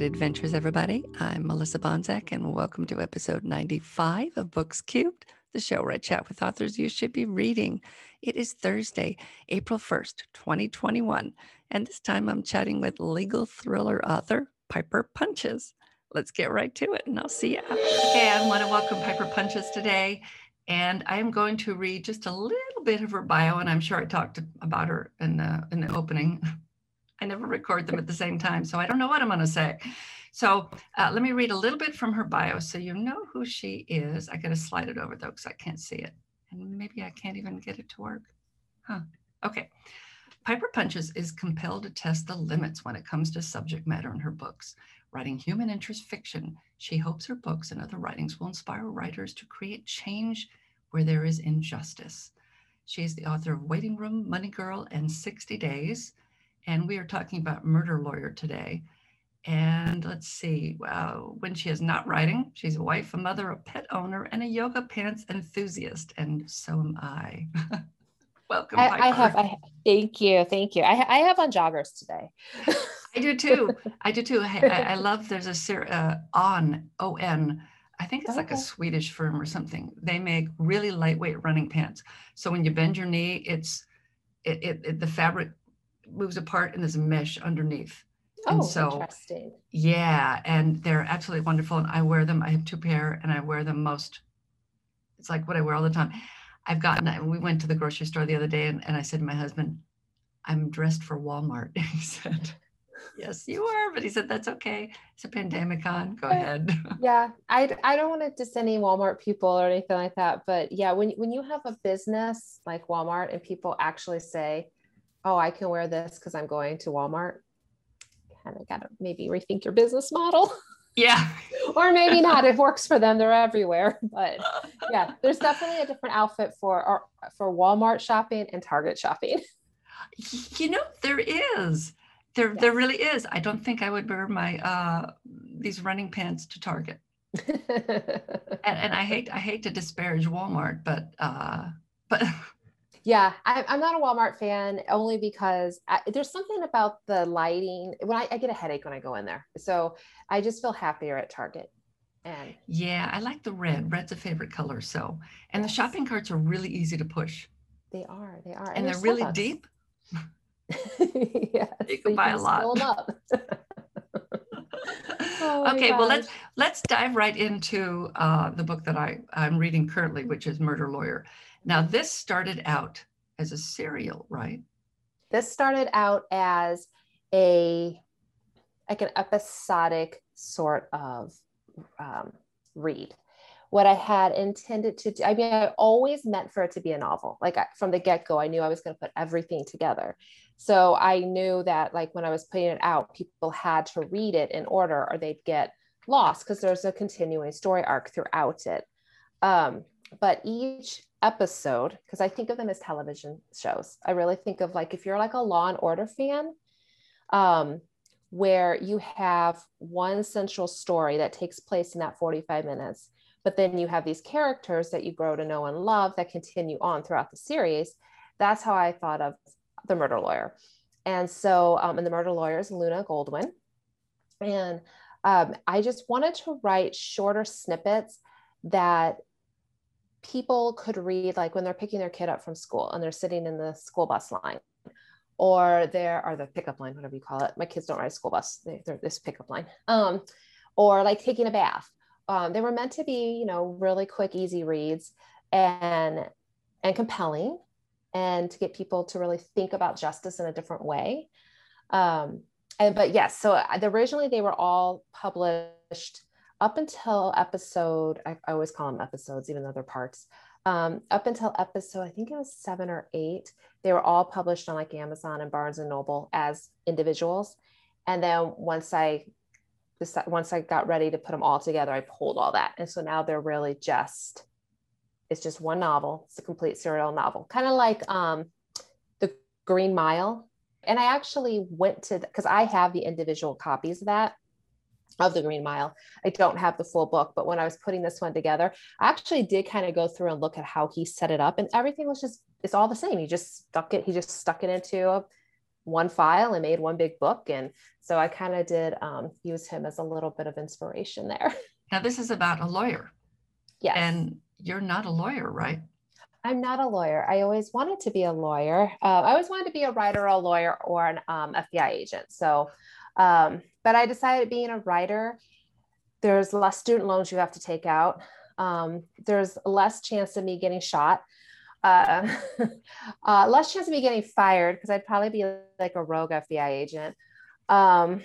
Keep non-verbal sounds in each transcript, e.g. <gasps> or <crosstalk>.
Good adventures, everybody. I'm Melissa Bonzak, and welcome to episode 95 of Books Cubed, the show where I chat with authors you should be reading. It is Thursday, April 1st, 2021, and this time I'm chatting with legal thriller author Piper Punches. Let's get right to it, and I'll see you after. Okay, I want to welcome Piper Punches today, and I'm going to read just a little bit of her bio, and I'm sure I talked about her in the in the opening. <laughs> I never record them at the same time, so I don't know what I'm going to say. So uh, let me read a little bit from her bio so you know who she is. I got to slide it over though because I can't see it. And maybe I can't even get it to work. Huh. Okay. Piper Punches is compelled to test the limits when it comes to subject matter in her books. Writing human interest fiction, she hopes her books and other writings will inspire writers to create change where there is injustice. She is the author of Waiting Room, Money Girl, and 60 Days and we are talking about Murder Lawyer today. And let's see, wow, when she is not writing, she's a wife, a mother, a pet owner, and a yoga pants enthusiast. And so am I. <laughs> Welcome. I, I, have. I thank you. Thank you. I, I have on joggers today. I do too. I do too. I, I love. There's a ser- uh, on O N. I think it's okay. like a Swedish firm or something. They make really lightweight running pants. So when you bend your knee, it's it, it, it the fabric moves apart and there's a mesh underneath. Oh, and so, interesting. Yeah, and they're absolutely wonderful. And I wear them. I have two pair, and I wear them most. It's like what I wear all the time. I've gotten. Uh, we went to the grocery store the other day, and, and I said to my husband, "I'm dressed for Walmart." And <laughs> he said, "Yes, you are," but he said, "That's okay. It's a pandemic on. Go ahead." <laughs> yeah, I I don't want to diss any Walmart people or anything like that, but yeah, when when you have a business like Walmart and people actually say oh, I can wear this because I'm going to Walmart. Kind of got to maybe rethink your business model. Yeah. <laughs> or maybe <laughs> not. It works for them. They're everywhere. <laughs> But yeah, there's definitely a different outfit for for Walmart shopping and Target shopping. You know, there is. There, there really is. I don't think I would wear my uh, these running pants to Target. and, and I hate I hate to disparage Walmart, but uh, but yeah, I, am not a Walmart fan only because I, there's something about the lighting. When I, I, get a headache when I go in there, so I just feel happier at Target. And yeah, I like the red. Red's a favorite color. So, and yes. the shopping carts are really easy to push. They are. They are, and, and they're, really deep. <laughs> yeah, you can so buy you can a lot. <laughs> oh okay, well let's let's dive right into uh, the book that I I'm reading currently, which is Murder Lawyer. Now, this started out as a serial, right? This started out as a like an episodic sort of um, read. What I had intended to do, I mean, I always meant for it to be a novel. Like I, from the get go, I knew I was going to put everything together. So I knew that, like, when I was putting it out, people had to read it in order or they'd get lost because there's a continuing story arc throughout it. Um, but each episode because I think of them as television shows. I really think of like if you're like a Law and Order fan, um, where you have one central story that takes place in that 45 minutes, but then you have these characters that you grow to know and love that continue on throughout the series. That's how I thought of the murder lawyer. And so, um, and the murder lawyer is Luna Goldwyn. And um, I just wanted to write shorter snippets that people could read like when they're picking their kid up from school and they're sitting in the school bus line or there are the pickup line whatever you call it. My kids don't ride a school bus. They, are this pickup line. Um, or like taking a bath. Um, they were meant to be you know really quick easy reads and and compelling and to get people to really think about justice in a different way. Um, and but yes so uh, originally they were all published up until episode, I, I, always call them episodes, even though they're parts. Um, up until episode, I think it was seven or eight, they were all published on like Amazon and Barnes and Noble as individuals. And then once I once I got ready to put them all together, I pulled all that. And so now they're really just, it's just one novel. It's a complete serial novel, kind of like um, the Green Mile. And I actually went to, because I have the individual copies of that of the Green Mile. I don't have the full book, but when I was putting this one together, I actually did kind of go through and look at how he set it up, and everything was just it's all the same. He just stuck it. He just stuck it into a one file and made one big book. And so I kind of did um, use him as a little bit of inspiration there. <laughs> Now, this is about a lawyer. Yes. And you're not a lawyer, right? I'm not a lawyer. I always wanted to be a lawyer. Uh, I always wanted to be a writer, a lawyer, or an um, FBI agent. So, um, but I decided being a writer, there's less student loans you have to take out. Um, there's less chance of me getting shot uh, <laughs> uh, less chance of me getting fired because I'd probably be like a rogue FBI agent. Um,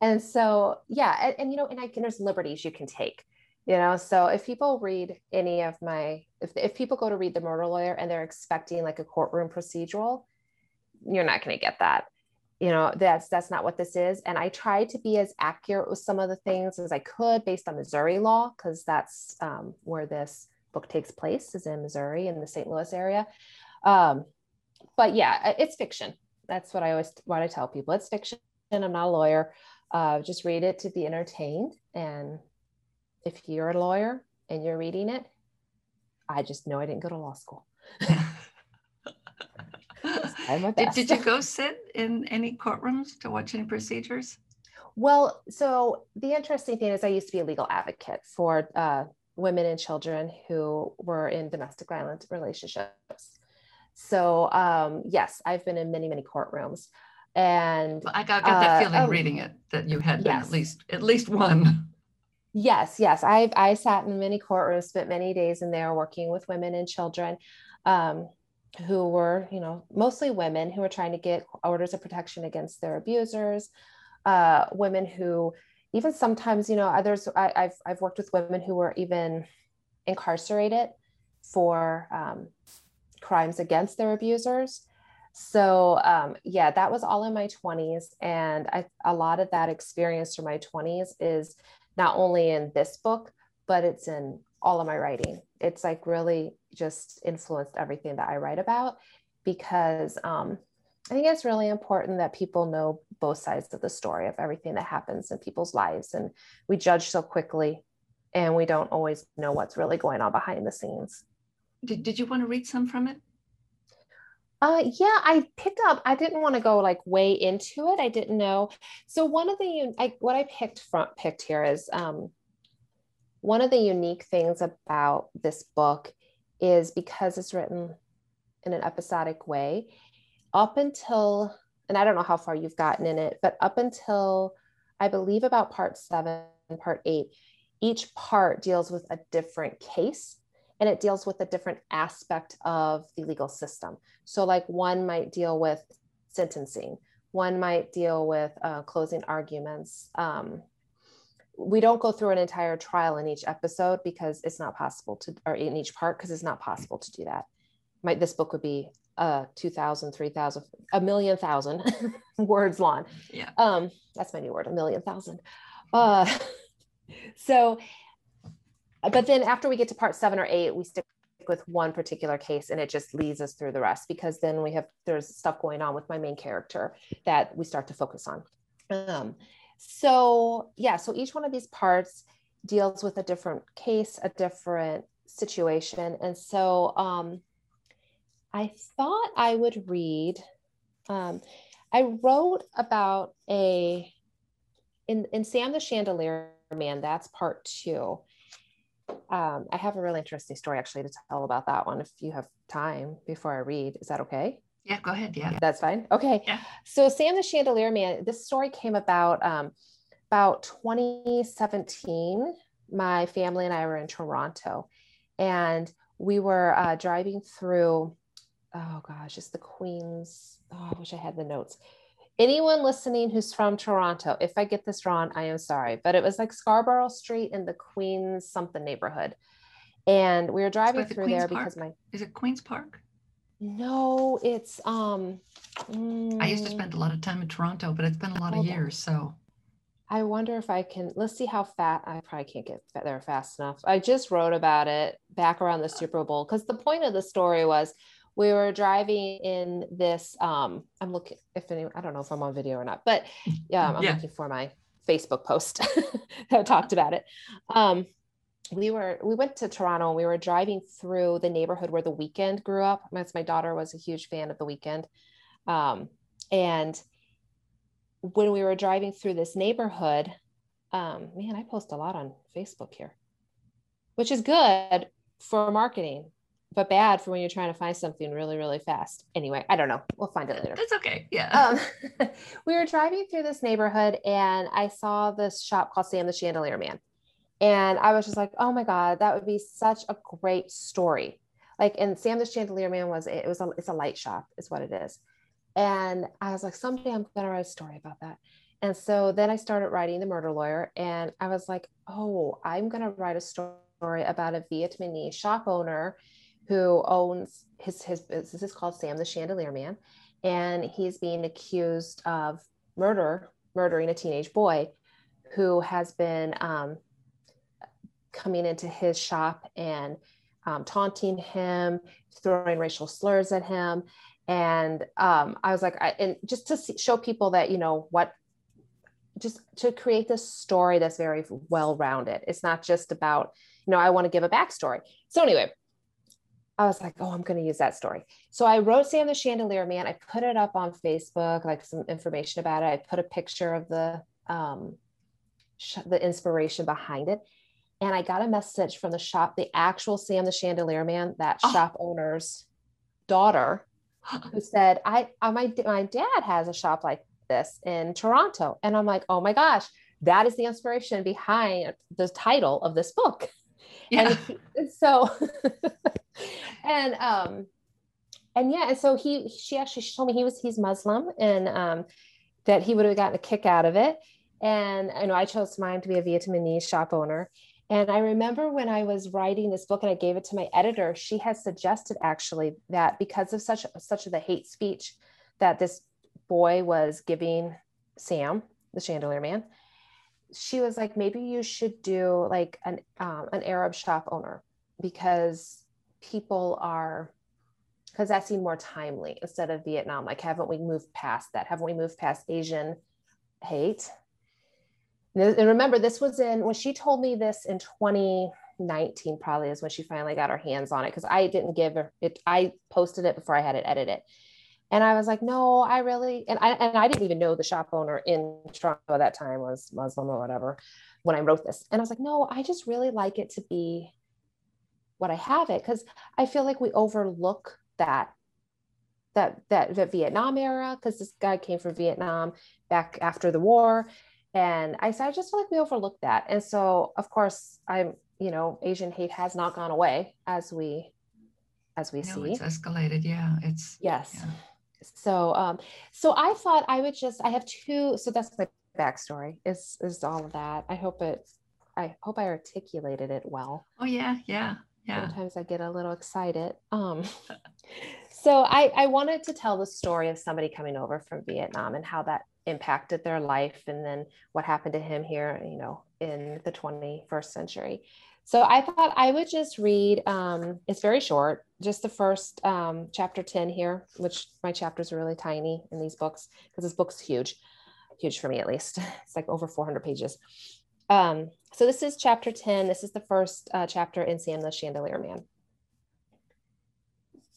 and so, yeah, and, and, you know, and I can, there's liberties you can take, you know. So if people read any of my, if, if people go to read The Murder Lawyer and they're expecting like a courtroom procedural, you're not going to get that. You know, that's that's not what this is. And I tried to be as accurate with some of the things as I could based on Missouri law, because that's um, where this book takes place is in Missouri in the St. Louis area. Um, but yeah, it's fiction. That's what I always want to tell people. It's fiction. I'm not a lawyer. Uh, just read it to be entertained. And if you're a lawyer and you're reading it, I just know I didn't go to law school. <laughs> did, did you go sit in any courtrooms to watch any procedures? Well, so the interesting thing is, I used to be a legal advocate for uh, women and children who were in domestic violence relationships. So um, yes, I've been in many, many courtrooms. And I got, got that uh, feeling uh, reading it that you had yes. at least at least one. Yes, yes. I I sat in many courtrooms, spent many days in there working with women and children um, who were, you know, mostly women who were trying to get orders of protection against their abusers, uh, women who even sometimes, you know, others, I, have I've worked with women who were even incarcerated for um, crimes against their abusers. So um, yeah, that was all in my 20s. And I, a lot of that experience from my 20s is not only in this book, but it's in all of my writing. It's like really just influenced everything that I write about because um, I think it's really important that people know both sides of the story of everything that happens in people's lives. And we judge so quickly and we don't always know what's really going on behind the scenes. Did, did you want to read some from it? Uh, yeah, I picked up. I didn't want to go like way into it. I didn't know. So one of the I, what I picked front picked here is um, one of the unique things about this book is because it's written in an episodic way up until, and I don't know how far you've gotten in it, but up until I believe about part seven, part eight, each part deals with a different case and it deals with a different aspect of the legal system. So, like one might deal with sentencing, one might deal with uh, closing arguments. Um, we don't go through an entire trial in each episode because it's not possible to, or in each part because it's not possible to do that. My, this book would be uh 2000 3000 a million thousand <laughs> words long. Yeah. Um that's my new word a million thousand. Uh <laughs> so but then after we get to part seven or eight we stick with one particular case and it just leads us through the rest because then we have there's stuff going on with my main character that we start to focus on. Um so yeah so each one of these parts deals with a different case a different situation and so um I thought I would read. Um, I wrote about a in in Sam the Chandelier Man. That's part two. Um, I have a really interesting story actually to tell about that one. If you have time before I read, is that okay? Yeah, go ahead. Yeah, that's fine. Okay. Yeah. So Sam the Chandelier Man. This story came about um, about 2017. My family and I were in Toronto, and we were uh, driving through oh gosh, it's the Queen's. Oh, I wish I had the notes. Anyone listening who's from Toronto, if I get this wrong, I am sorry, but it was like Scarborough Street in the Queen's something neighborhood. And we were driving through Queen's there Park? because my is it Queen's Park? No, it's um mm, I used to spend a lot of time in Toronto, but it's been a lot of years. So I wonder if I can let's see how fat I probably can't get there fast enough. I just wrote about it back around the Super Bowl because the point of the story was we were driving in this um i'm looking if any i don't know if i'm on video or not but <laughs> yeah i'm yeah. looking for my facebook post <laughs> that talked about it um we were we went to toronto and we were driving through the neighborhood where the Weeknd grew up my, my daughter was a huge fan of the Weeknd. um and when we were driving through this neighborhood, um, man, I post a lot on Facebook here, which is good for marketing, but bad for when you're trying to find something really, really fast. Anyway, I don't know. We'll find it later. It's okay. Yeah. Um, <laughs> we were driving through this neighborhood and I saw this shop called Sam the Chandelier Man. And I was just like, oh my God, that would be such a great story. Like, and Sam the Chandelier Man was, it was a, it's a light shop is what it is. And I was like, someday I'm going to write a story about that. And so then I started writing The Murder Lawyer. And I was like, oh, I'm going to write a story about a Vietnamese shop owner who owns his, his business is called Sam the Chandelier Man. And he's being accused of murder, murdering a teenage boy who has been um, coming into his shop and um, taunting him, throwing racial slurs at him. And um, I was like, I, and just to see, show people that, you know, what, just to create this story that's very well rounded. It's not just about, you know, I want to give a backstory. So, anyway, I was like, oh, I'm going to use that story. So I wrote Sam the Chandelier Man. I put it up on Facebook, like some information about it. I put a picture of the um, sh- the inspiration behind it and I got a message from the shop, the actual Sam the Chandelier Man, that oh. shop owner's daughter, who <gasps> said, "I, I my my dad has a shop like this in Toronto," and I'm like, "Oh my gosh, that is the inspiration behind the title of this book." Yeah. And so, <laughs> and um, and yeah, and so he she actually told me he was he's Muslim and um, that he would have gotten a kick out of it. And I know I chose mine to be a Vietnamese shop owner. And I remember when I was writing this book and I gave it to my editor, she has suggested actually that because of such such of the hate speech that this boy was giving Sam, the chandelier man, she was like, maybe you should do like an um, an Arab shop owner because people are because that seemed more timely instead of Vietnam. Like, haven't we moved past that? Haven't we moved past Asian hate? And remember, this was in when she told me this in 2019, probably is when she finally got her hands on it because I didn't give it. I posted it before I had it edited. And I was like, no, I really, and I, and I didn't even know the shop owner in Toronto at that time was Muslim or whatever when I wrote this. And I was like, no, I just really like it to be what I have it because I feel like we overlook that that that the Vietnam era because this guy came from Vietnam back after the war and I, I just feel like we overlook that. And so, of course, I'm, you know, Asian hate has not gone away as we, as we no, see. It's escalated. Yeah. It's, yes. Yeah. So, um, so I thought I would just, I have two, so that's my backstory is, is all of that. I hope it, I hope I articulated it well. Oh yeah. Yeah. Yeah. Sometimes I get a little excited. Um, <laughs> so I, I wanted to tell the story of somebody coming over from Vietnam and how that impacted their life and then what happened to him here you know in the 21st century. So i thought i would just read um, it's very short just the first um, chapter 10 here which my chapters are really tiny in these books because this book's huge huge for me at least. <laughs> It's like over 400 pages. Um, so this is chapter 10 this is the first uh, chapter in sam the chandelier man.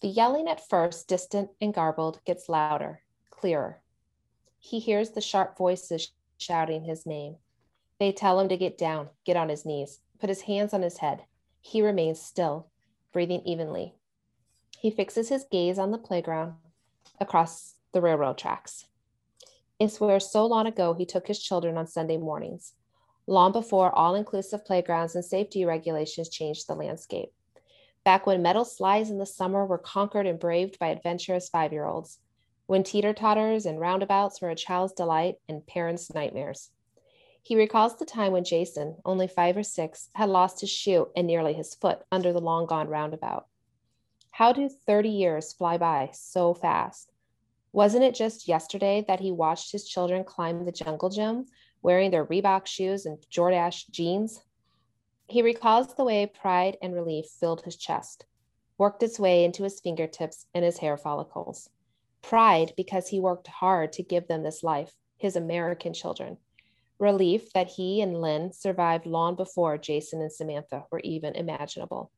The yelling at first distant and garbled gets louder clearer he hears the sharp voices shouting his name. They tell him to get down, get on his knees, put his hands on his head. He remains still, breathing evenly. He fixes his gaze on the playground across the railroad tracks. It's where so long ago he took his children on Sunday mornings, long before all inclusive playgrounds and safety regulations changed the landscape. Back when metal slides in the summer were conquered and braved by adventurous five year olds, when teeter totters and roundabouts were a child's delight and parents' nightmares. He recalls the time when Jason, only five or six, had lost his shoe and nearly his foot under the long gone roundabout. How do 30 years fly by so fast? Wasn't it just yesterday that he watched his children climb the jungle gym wearing their Reebok shoes and Jordache jeans? He recalls the way pride and relief filled his chest, worked its way into his fingertips and his hair follicles. Pride because he worked hard to give them this life, his American children. Relief that he and Lynn survived long before Jason and Samantha were even imaginable.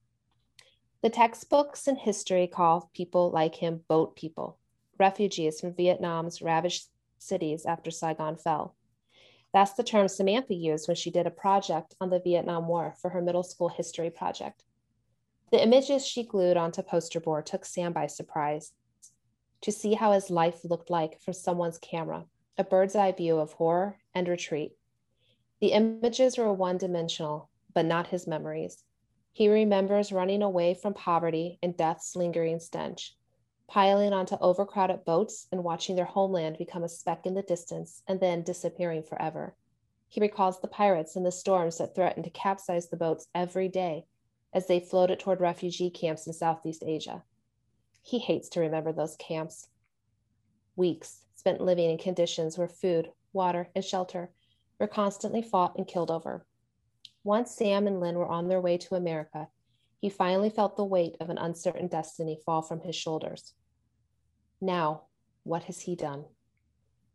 The textbooks in history call people like him boat people, refugees from Vietnam's ravaged cities after Saigon fell. That's the term Samantha used when she did a project on the Vietnam War for her middle school history project. The images she glued onto poster board took Sam by surprise to see how his life looked like from someone's camera, a bird's eye view of horror and retreat. The images were one dimensional, but not his memories. He remembers running away from poverty and death's lingering stench, piling onto overcrowded boats and watching their homeland become a speck in the distance and then disappearing forever. He recalls the pirates and the storms that threatened to capsize the boats every day as they floated toward refugee camps in Southeast Asia. He hates to remember those camps. Weeks spent living in conditions where food, water, and shelter were constantly fought and killed over. Once Sam and Lynn were on their way to America, he finally felt the weight of an uncertain destiny fall from his shoulders. Now, what has he done?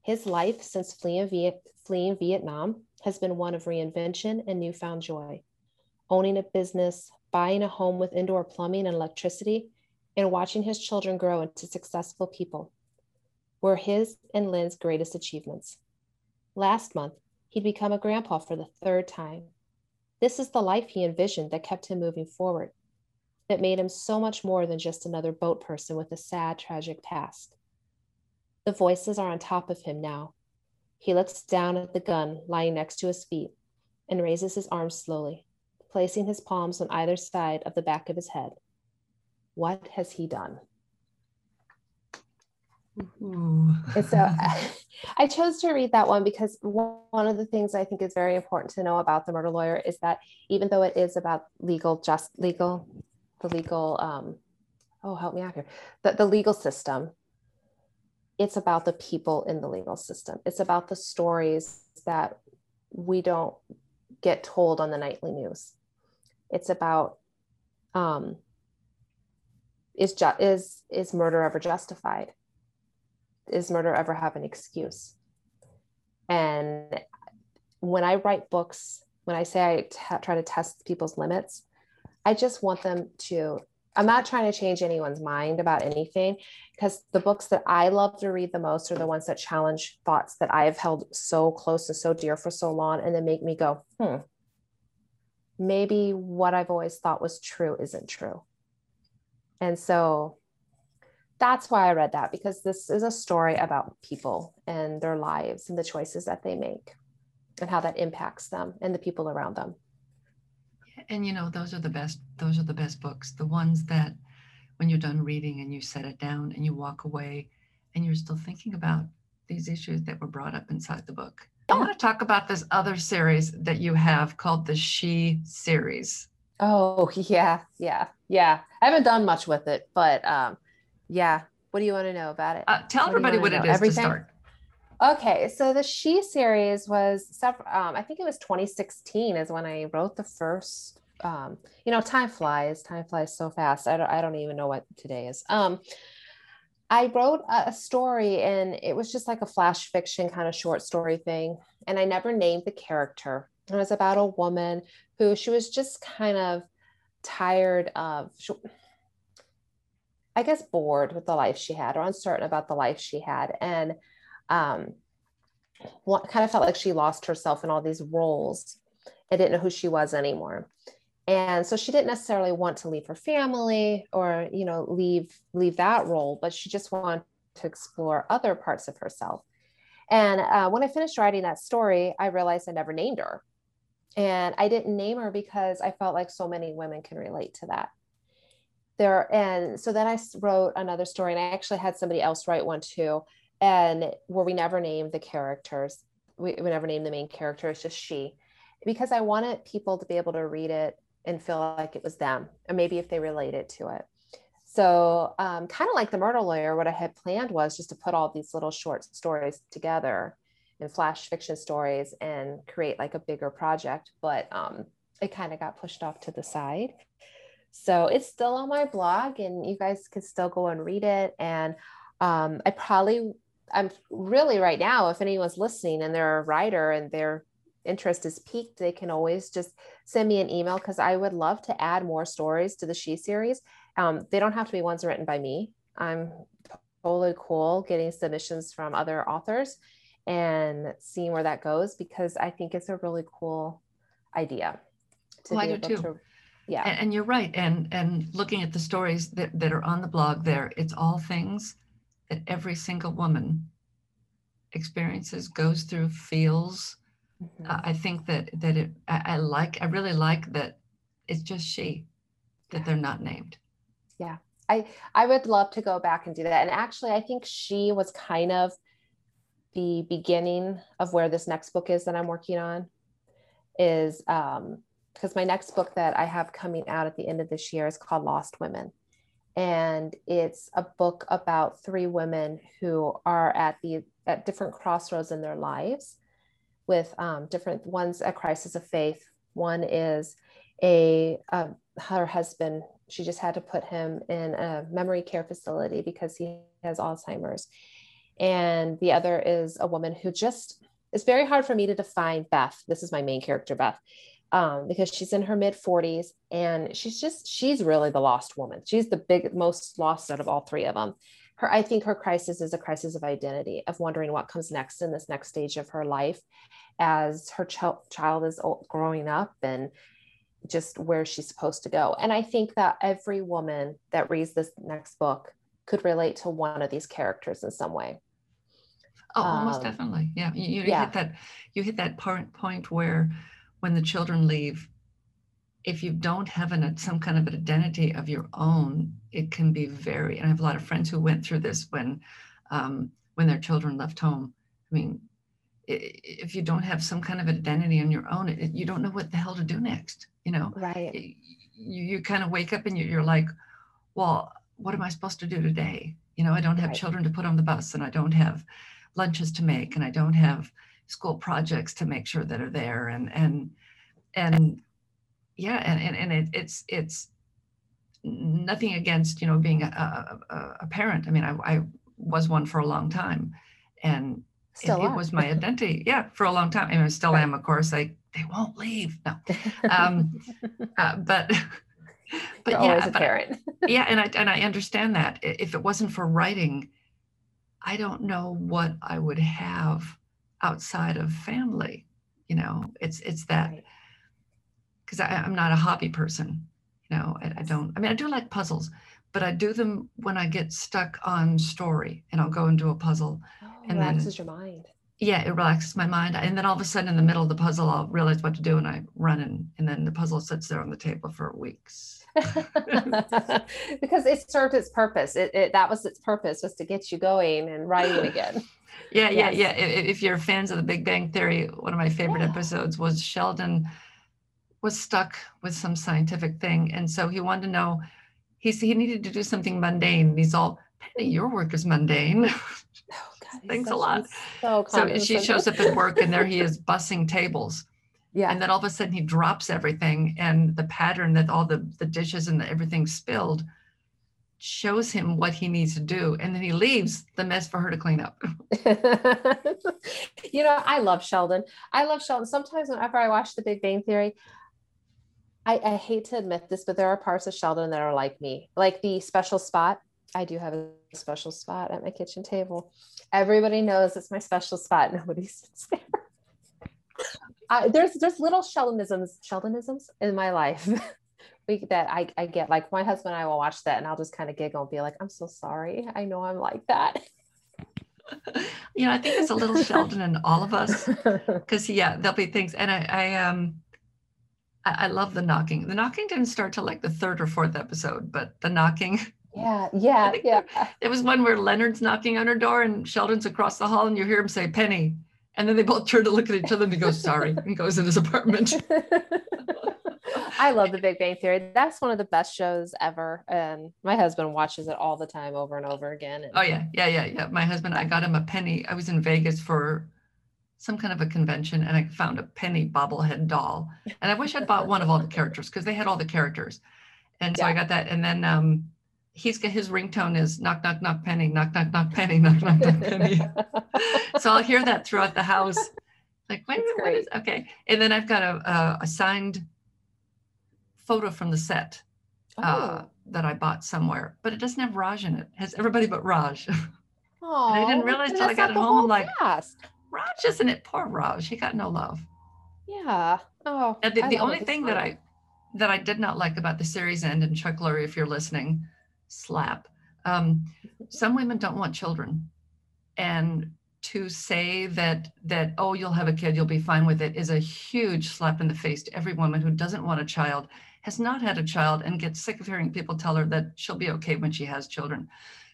His life since fleeing, Viet- fleeing Vietnam has been one of reinvention and newfound joy. Owning a business, buying a home with indoor plumbing and electricity, and watching his children grow into successful people were his and Lynn's greatest achievements. Last month, he'd become a grandpa for the third time. This is the life he envisioned that kept him moving forward, that made him so much more than just another boat person with a sad, tragic past. The voices are on top of him now. He looks down at the gun lying next to his feet and raises his arms slowly, placing his palms on either side of the back of his head. What has he done? And so <laughs> I chose to read that one because one of the things I think is very important to know about the murder lawyer is that even though it is about legal, just legal, the legal, um, oh, help me out here, the, the legal system, it's about the people in the legal system. It's about the stories that we don't get told on the nightly news. It's about um, is ju- is is murder ever justified? is murder ever have an excuse? And when I write books, when I say I t- try to test people's limits, I just want them to. I'm not trying to change anyone's mind about anything because the books that I love to read the most are the ones that challenge thoughts that I have held so close and so dear for so long and then make me go, hmm, maybe what I've always thought was true isn't true. And so that's why I read that because this is a story about people and their lives and the choices that they make and how that impacts them and the people around them. And you know, those are the best those are the best books. The ones that when you're done reading and you set it down and you walk away and you're still thinking about these issues that were brought up inside the book. I want to talk about this other series that you have called the She series. Oh, <laughs> yeah. Yeah. Yeah. I haven't done much with it, but um yeah. What do you want to know about it? Uh, tell what everybody what it is Everything? to start. Okay, so the She series was several. Um, I think it was 2016 is when I wrote the first. Um, you know, time flies. Time flies so fast. I don't. I don't even know what today is. Um, I wrote a story, and it was just like a flash fiction kind of short story thing. And I never named the character. It was about a woman who she was just kind of tired of. I guess, bored with the life she had or uncertain about the life she had. And um, what kind of felt like she lost herself in all these roles and didn't know who she was anymore. And so she didn't necessarily want to leave her family or, you know, leave leave that role, but she just wanted to explore other parts of herself. And uh, when I finished writing that story, I realized I never named her. And I didn't name her because I felt like so many women can relate to that. There and so then i wrote another story and i actually had somebody else write one too and where we never named the characters we, we never named the main character it's just she. Because i wanted people to be able to read it and feel like it was them and maybe if they related to it. So um, kind of like the murder lawyer what i had planned was just to put all these little short stories together and flash fiction stories and create like a bigger project but um, it kind of got pushed off to the side so it's still on my blog, and you guys can still go and read it. And um, I probably, I'm really right now, if anyone's listening and they're a writer and their interest is piqued, they can always just send me an email because I would love to add more stories to the She series. Um, they don't have to be ones written by me. I'm totally cool getting submissions from other authors and seeing where that goes because I think it's a really cool idea. To well, I do too. To, yeah. And, and, you're right. And and looking at the stories that, that are on the blog there, it's all things that every single woman experiences, goes through, feels. Mm-hmm. Uh, I think that that it I, I like I really like that it's just she that yeah. they're not named. Yeah. I I would love to go back and do that. And actually I think she was kind of the beginning of where this next book is that I'm working on is um because my next book that I have coming out at the end of this year is called Lost Women. And it's a book about three women who are at the at different crossroads in their lives with um, different ones a crisis of faith. One is a um, her husband. She just had to put him in a memory care facility because he has Alzheimer's. And the other is a woman who just it's very hard for me to define Beth. This is my main character, Beth um, because she's in her mid 40s and she's just she's really the lost woman. She's the big most lost out of all three of them. Her i think her crisis is a crisis of identity of wondering what comes next in this next stage of her life as her ch- child is growing up and just where she's supposed to go. And i think that every woman that reads this next book could relate to one of these characters in some way oh almost um, definitely yeah you, you yeah. hit that you hit that point point where when the children leave, if you don't have an, some kind of an identity of your own, it can be very. And I have a lot of friends who went through this when, um, when their children left home. I mean, if you don't have some kind of identity on your own, it, you don't know what the hell to do next. You know, right? You, you kind of wake up and you're like, well, what am I supposed to do today? You know, I don't have right. children to put on the bus, and I don't have lunches to make, and I don't have school projects to make sure that are there and and and yeah and and, and it, it's it's nothing against you know being a, a, a parent. I mean I, I, was one for a long time and it, it, was my identity yeah for a long time. I and mean, I still right. am of course I they won't leave no. <laughs> Um uh, but but You're yeah, but, <laughs> yeah, and I and I understand that. If it wasn't for writing, I don't know what I would have outside of family you know? It's it's that because right. i'm not a hobby person you know? I, I, don't i mean i do like puzzles but i do them when i get stuck on story and i'll go and do a puzzle oh, and relaxes then, your mind yeah it relaxes my mind and then all of a sudden in the middle of the puzzle i'll realize what to do and i run and, and then the puzzle sits there on the table for weeks <laughs> because it served its purpose it, it, that was its purpose was to get you going and writing again <laughs> yeah, yeah, yes. yeah. If you're fans of the Big Bang Theory, one of my favorite yeah. episodes was Sheldon was stuck with some scientific thing. And so he wanted to know, he, he needed to do something mundane. he's all, Penny, your work is mundane. <laughs> Thanks a lot. So, so she shows up at work and there he is bussing tables. Yeah. And then all of a sudden he drops everything and the pattern that all the, the dishes and the, everything spilled shows him what he needs to do and then he leaves the mess for her to clean up <laughs> <laughs> you know i love sheldon i love sheldon sometimes whenever i watch the big bang theory I, I hate to admit this but there are parts of sheldon that are like me like the special spot i do have a special spot at my kitchen table everybody knows it's my special spot <laughs> nobody sits there I, there's there's little Sheldonisms Sheldonisms in my life <laughs> week that I, I get like my husband and I will watch that and I'll just kind of giggle and be like, I'm so sorry. I know I'm like that. <laughs> you know, I think it's a little Sheldon in all of us because yeah, there'll be things. And I, I um, I, I, love the knocking. The knocking didn't start till like the third or fourth episode, but the knocking. Yeah, yeah, yeah. It was one where Leonard's knocking on her door and Sheldon's across the hall, and you hear him say Penny, and then they both turn to look at each other and he goes, "Sorry," <laughs> and goes in his apartment. I love The Big Bang Theory. That's one of the best shows ever. And my husband watches it all the time over and over again. And- oh, yeah. Yeah. Yeah. Yeah. My husband, I got him a penny. I was in Vegas for some kind of a convention and I found a penny bobblehead doll. And I wish I'd bought one of all the characters because they had all the characters. And so yeah. I got that. And then um, he's got his ringtone is knock, knock, knock, penny, knock, knock, knock, penny, knock, knock, knock, penny. so I'll hear that throughout the house. Like, wait a minute, what is okay? And then I've got a, a, a signed photo from the set uh, Oh. that I bought somewhere, but it doesn't have Raj in it. It has everybody but Raj. <laughs> Oh, I didn't realize then till I got it home, I'm like, cast. Raj isn't it? Poor Raj. He got no love. Yeah. Oh. And the, the only thing that. I that I did not like about the series end, and Chuck Lorre, if you're listening, slap. Um, some women don't want children, and to say that that oh you'll have a kid you'll be fine with it is a huge slap in the face to every woman who doesn't want a child has not had a child and gets sick of hearing people tell her that she'll be okay when she has children.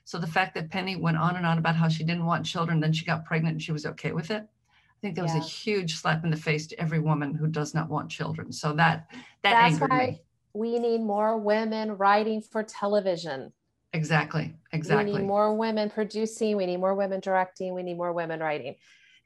So the fact that penny went on and on about how she didn't want children then she got pregnant and she was okay with it i think that was a huge slap in the face to every woman who does not want children. So that that That's angered why me we need more women writing for television. exactly Exactly. We need more women producing. We need more women directing. We need more women writing.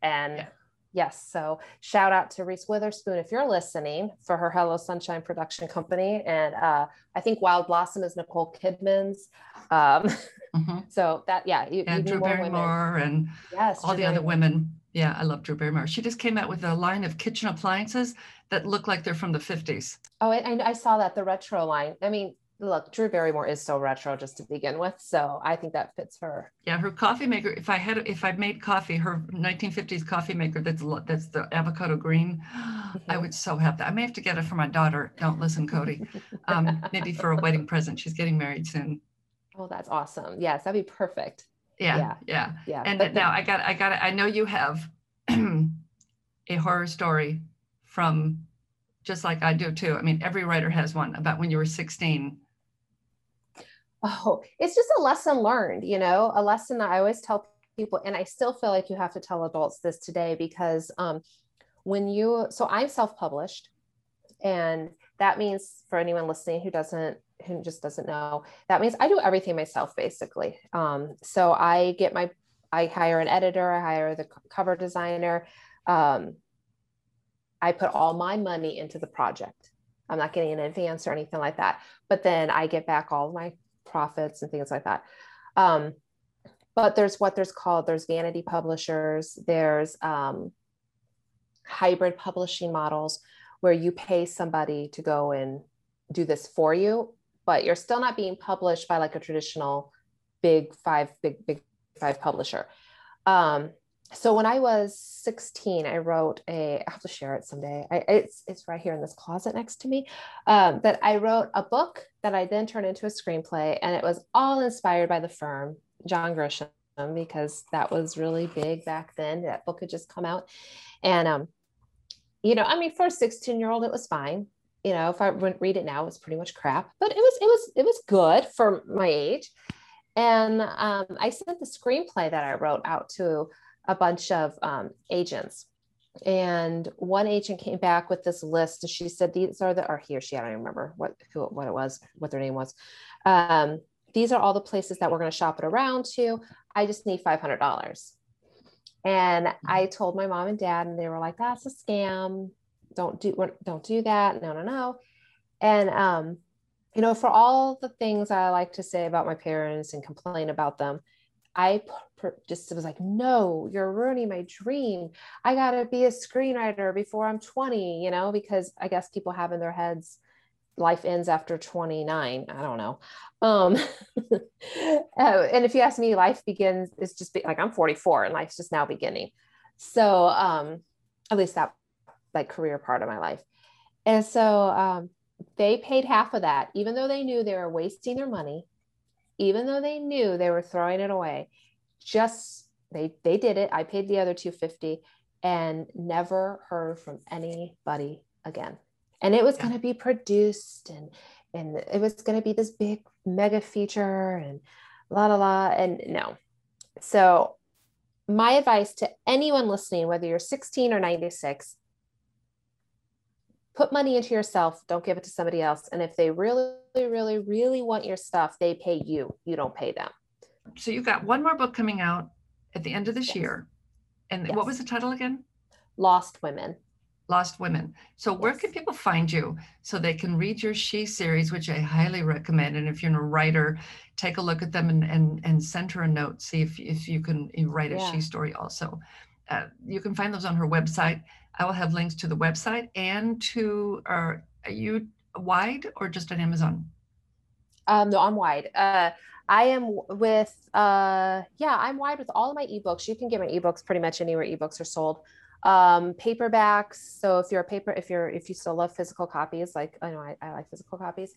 And Yeah. yes, so shout out to Reese Witherspoon if you're listening for her Hello Sunshine production company. And uh, I think Wild Blossom is Nicole Kidman's. Um, <laughs> Mhm. so that yeah, you, you drew barrymore and Yes, all Drew the other women. Yeah, I love Drew Barrymore. She just came out with a line of kitchen appliances that look like they're from the 50s. Oh, I, I saw that the retro line. I mean, look, Drew Barrymore is so retro just to begin with, so I think that fits her. Yeah, her coffee maker. If I had, if I made coffee, her 1950s coffee maker that's that's the avocado green, I Mhm. would so have that. I may have to get it for my daughter. Don't listen, Cody. Um, maybe for a wedding present. She's getting married soon. Oh, that's awesome. Yes, that'd be perfect. Yeah, Yeah. yeah. Yeah. And but now I got, I got, I know you have <clears throat> a horror story from, just like I do too. I mean, every writer has one about when you were 16 oh, it's just a lesson learned, you know, a lesson that I always tell people, and I still feel like you have to tell adults this today because um, when you, so I'm self-published, and that means for anyone listening who doesn't, who just doesn't know, that means I do everything myself basically. Um, so I get my, I hire an editor, I hire the cover designer. Um, I put all my money into the project. I'm not getting an advance or anything like that. But then I get back all my profits and things like that. Um, but there's what there's called there's vanity publishers, there's um, hybrid publishing models where you pay somebody to go and do this for you, but you're still not being published by like a traditional big five, big, big five publisher. Um, so when I was 16, I wrote a, I have to share it someday. I, it's, it's right here in this closet next to me. Um, that I wrote a book that I then turned into a screenplay, and it was all inspired by the firm, John Grisham, because that was really big back then. That book had just come out. And, um, you know, I mean, for a 16 year old, it was fine. You know, if I would read it now, it's pretty much crap, but it was, it was, it was good for my age. And um, I sent the screenplay that I wrote out to a bunch of um, agents. And one agent came back with this list. And she said, "These are the, or he or she, I don't remember what who, what it was, what their name was. Um, these are all the places that we're going to shop it around to. I just need five hundred dollars." And I told my mom and dad, and they were like, "That's a scam. Don't do don't do that. No, no, no." And um, you know, for all the things I like to say about my parents and complain about them, I just was like, no, you're ruining my dream. I got to be a screenwriter before I'm 20, you know, because I guess people have in their heads life ends after 29. I don't know. Um, <laughs> uh, and if you ask me, life begins, it's just be, like I'm 44 and life's just now beginning. So, um, at least that like career part of my life. And so, um, they paid half of that, even though they knew they were wasting their money, even though they knew they were throwing it away. Just they they did it. I paid the other 250 and never heard from anybody again. And it was Yeah. going to be produced and and it was going to be this big mega feature and la la la and no. So my advice to anyone listening, whether you're 16 or 96, put money into yourself don't give it to somebody else and if they really really really want your stuff they pay you you don't pay them So you've got one more book coming out at the end of this Yes. year. And Yes. what was the title again? lost women Lost Women. So where can people find you so they can read your She series, which I highly recommend. And if you're a writer, take a look at them and and, and send her a note. See if if you can write a Yeah. She story also. Uh, you can find those on her website. I will have links to the website and to are, are you wide or just on Amazon? Um, no, I'm wide. Uh, I am with, uh, yeah, I'm wide with all of my ebooks. You can get my ebooks pretty much anywhere ebooks are sold. Um, paperbacks. So if you're a paper, if you're, if you still love physical copies, like I know I, I like physical copies.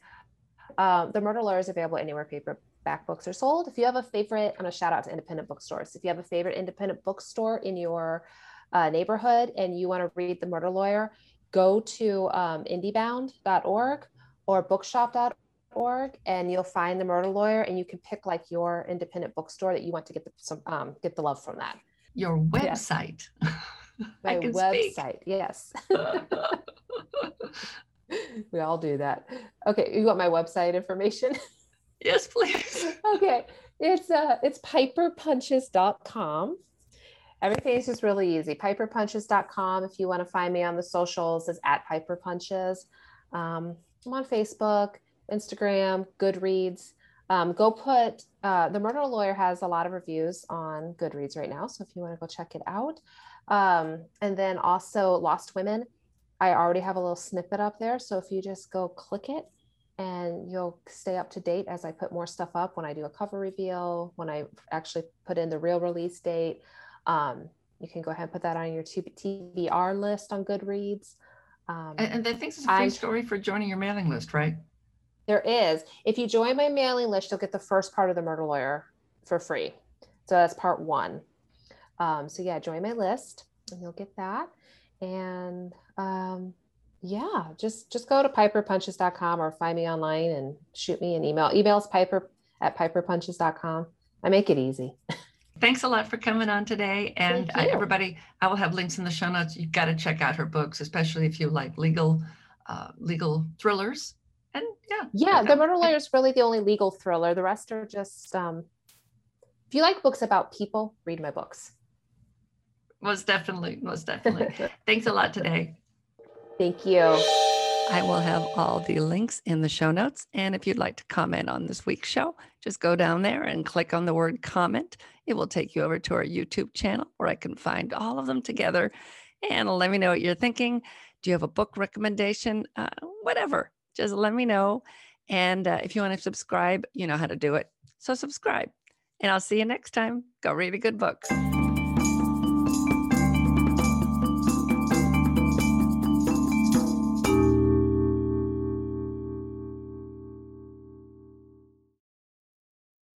Um, the Murder Lawyer is available anywhere paperback books are sold. If you have a favorite, I'm a shout out to independent bookstores. If you have a favorite independent bookstore in your uh, neighborhood and you want to read The Murder Lawyer, go to um, indiebound.org or bookshop.org and you'll find The Murder Lawyer and you can pick like your independent bookstore that you want to get the, some, um, get the love from that. Your website. <laughs> My website, yes. <laughs> we all do that. Okay, you want my website information? yes, please. <laughs> okay. It's uh it's piperpunches.com. Everything is just really easy. Piperpunches.com. If you want to find me on the socials, is at piperpunches. Um, I'm on Facebook, Instagram, Goodreads. Um, go put uh, the murder lawyer has a lot of reviews on Goodreads right now. So if you want to go check it out. Um, and then also Lost Women I already have a little snippet up there. So if you just go click it and you'll stay up to date as I put more stuff up when I do a cover reveal, when I actually put in the real release date. Um, you can go ahead and put that on your TBR list on Goodreads. Um, and, and I think it's a free I'm, story for joining your mailing list, right? There is. If you join my mailing list, you'll get the first part of the Murder Lawyer for free. So that's part one. Um, so yeah, join my list and you'll get that and um, yeah, just just go to piperpunches.com or find me online and shoot me an email. Emails piper at piperpunches.com. I make it easy. <laughs> Thanks a lot for coming on today. And I, everybody, I will have links in the show notes. You've got to check out her books, especially if you like legal uh, legal thrillers. And yeah. Yeah, The Murder Lawyer is really the only legal thriller. The rest are just um, if you like books about people, read my books most definitely most definitely <laughs> thanks a lot today thank you i will have all the links in the show notes and if you'd like to comment on this week's show just go down there and click on the word comment. It will take you over to our youtube channel where i can find all of them together. And let me know what you're thinking. Do you have a book recommendation? Uh, whatever. Just let me know. And uh, if you want to subscribe you know how to do it. So subscribe and i'll see you next time. Go read a good book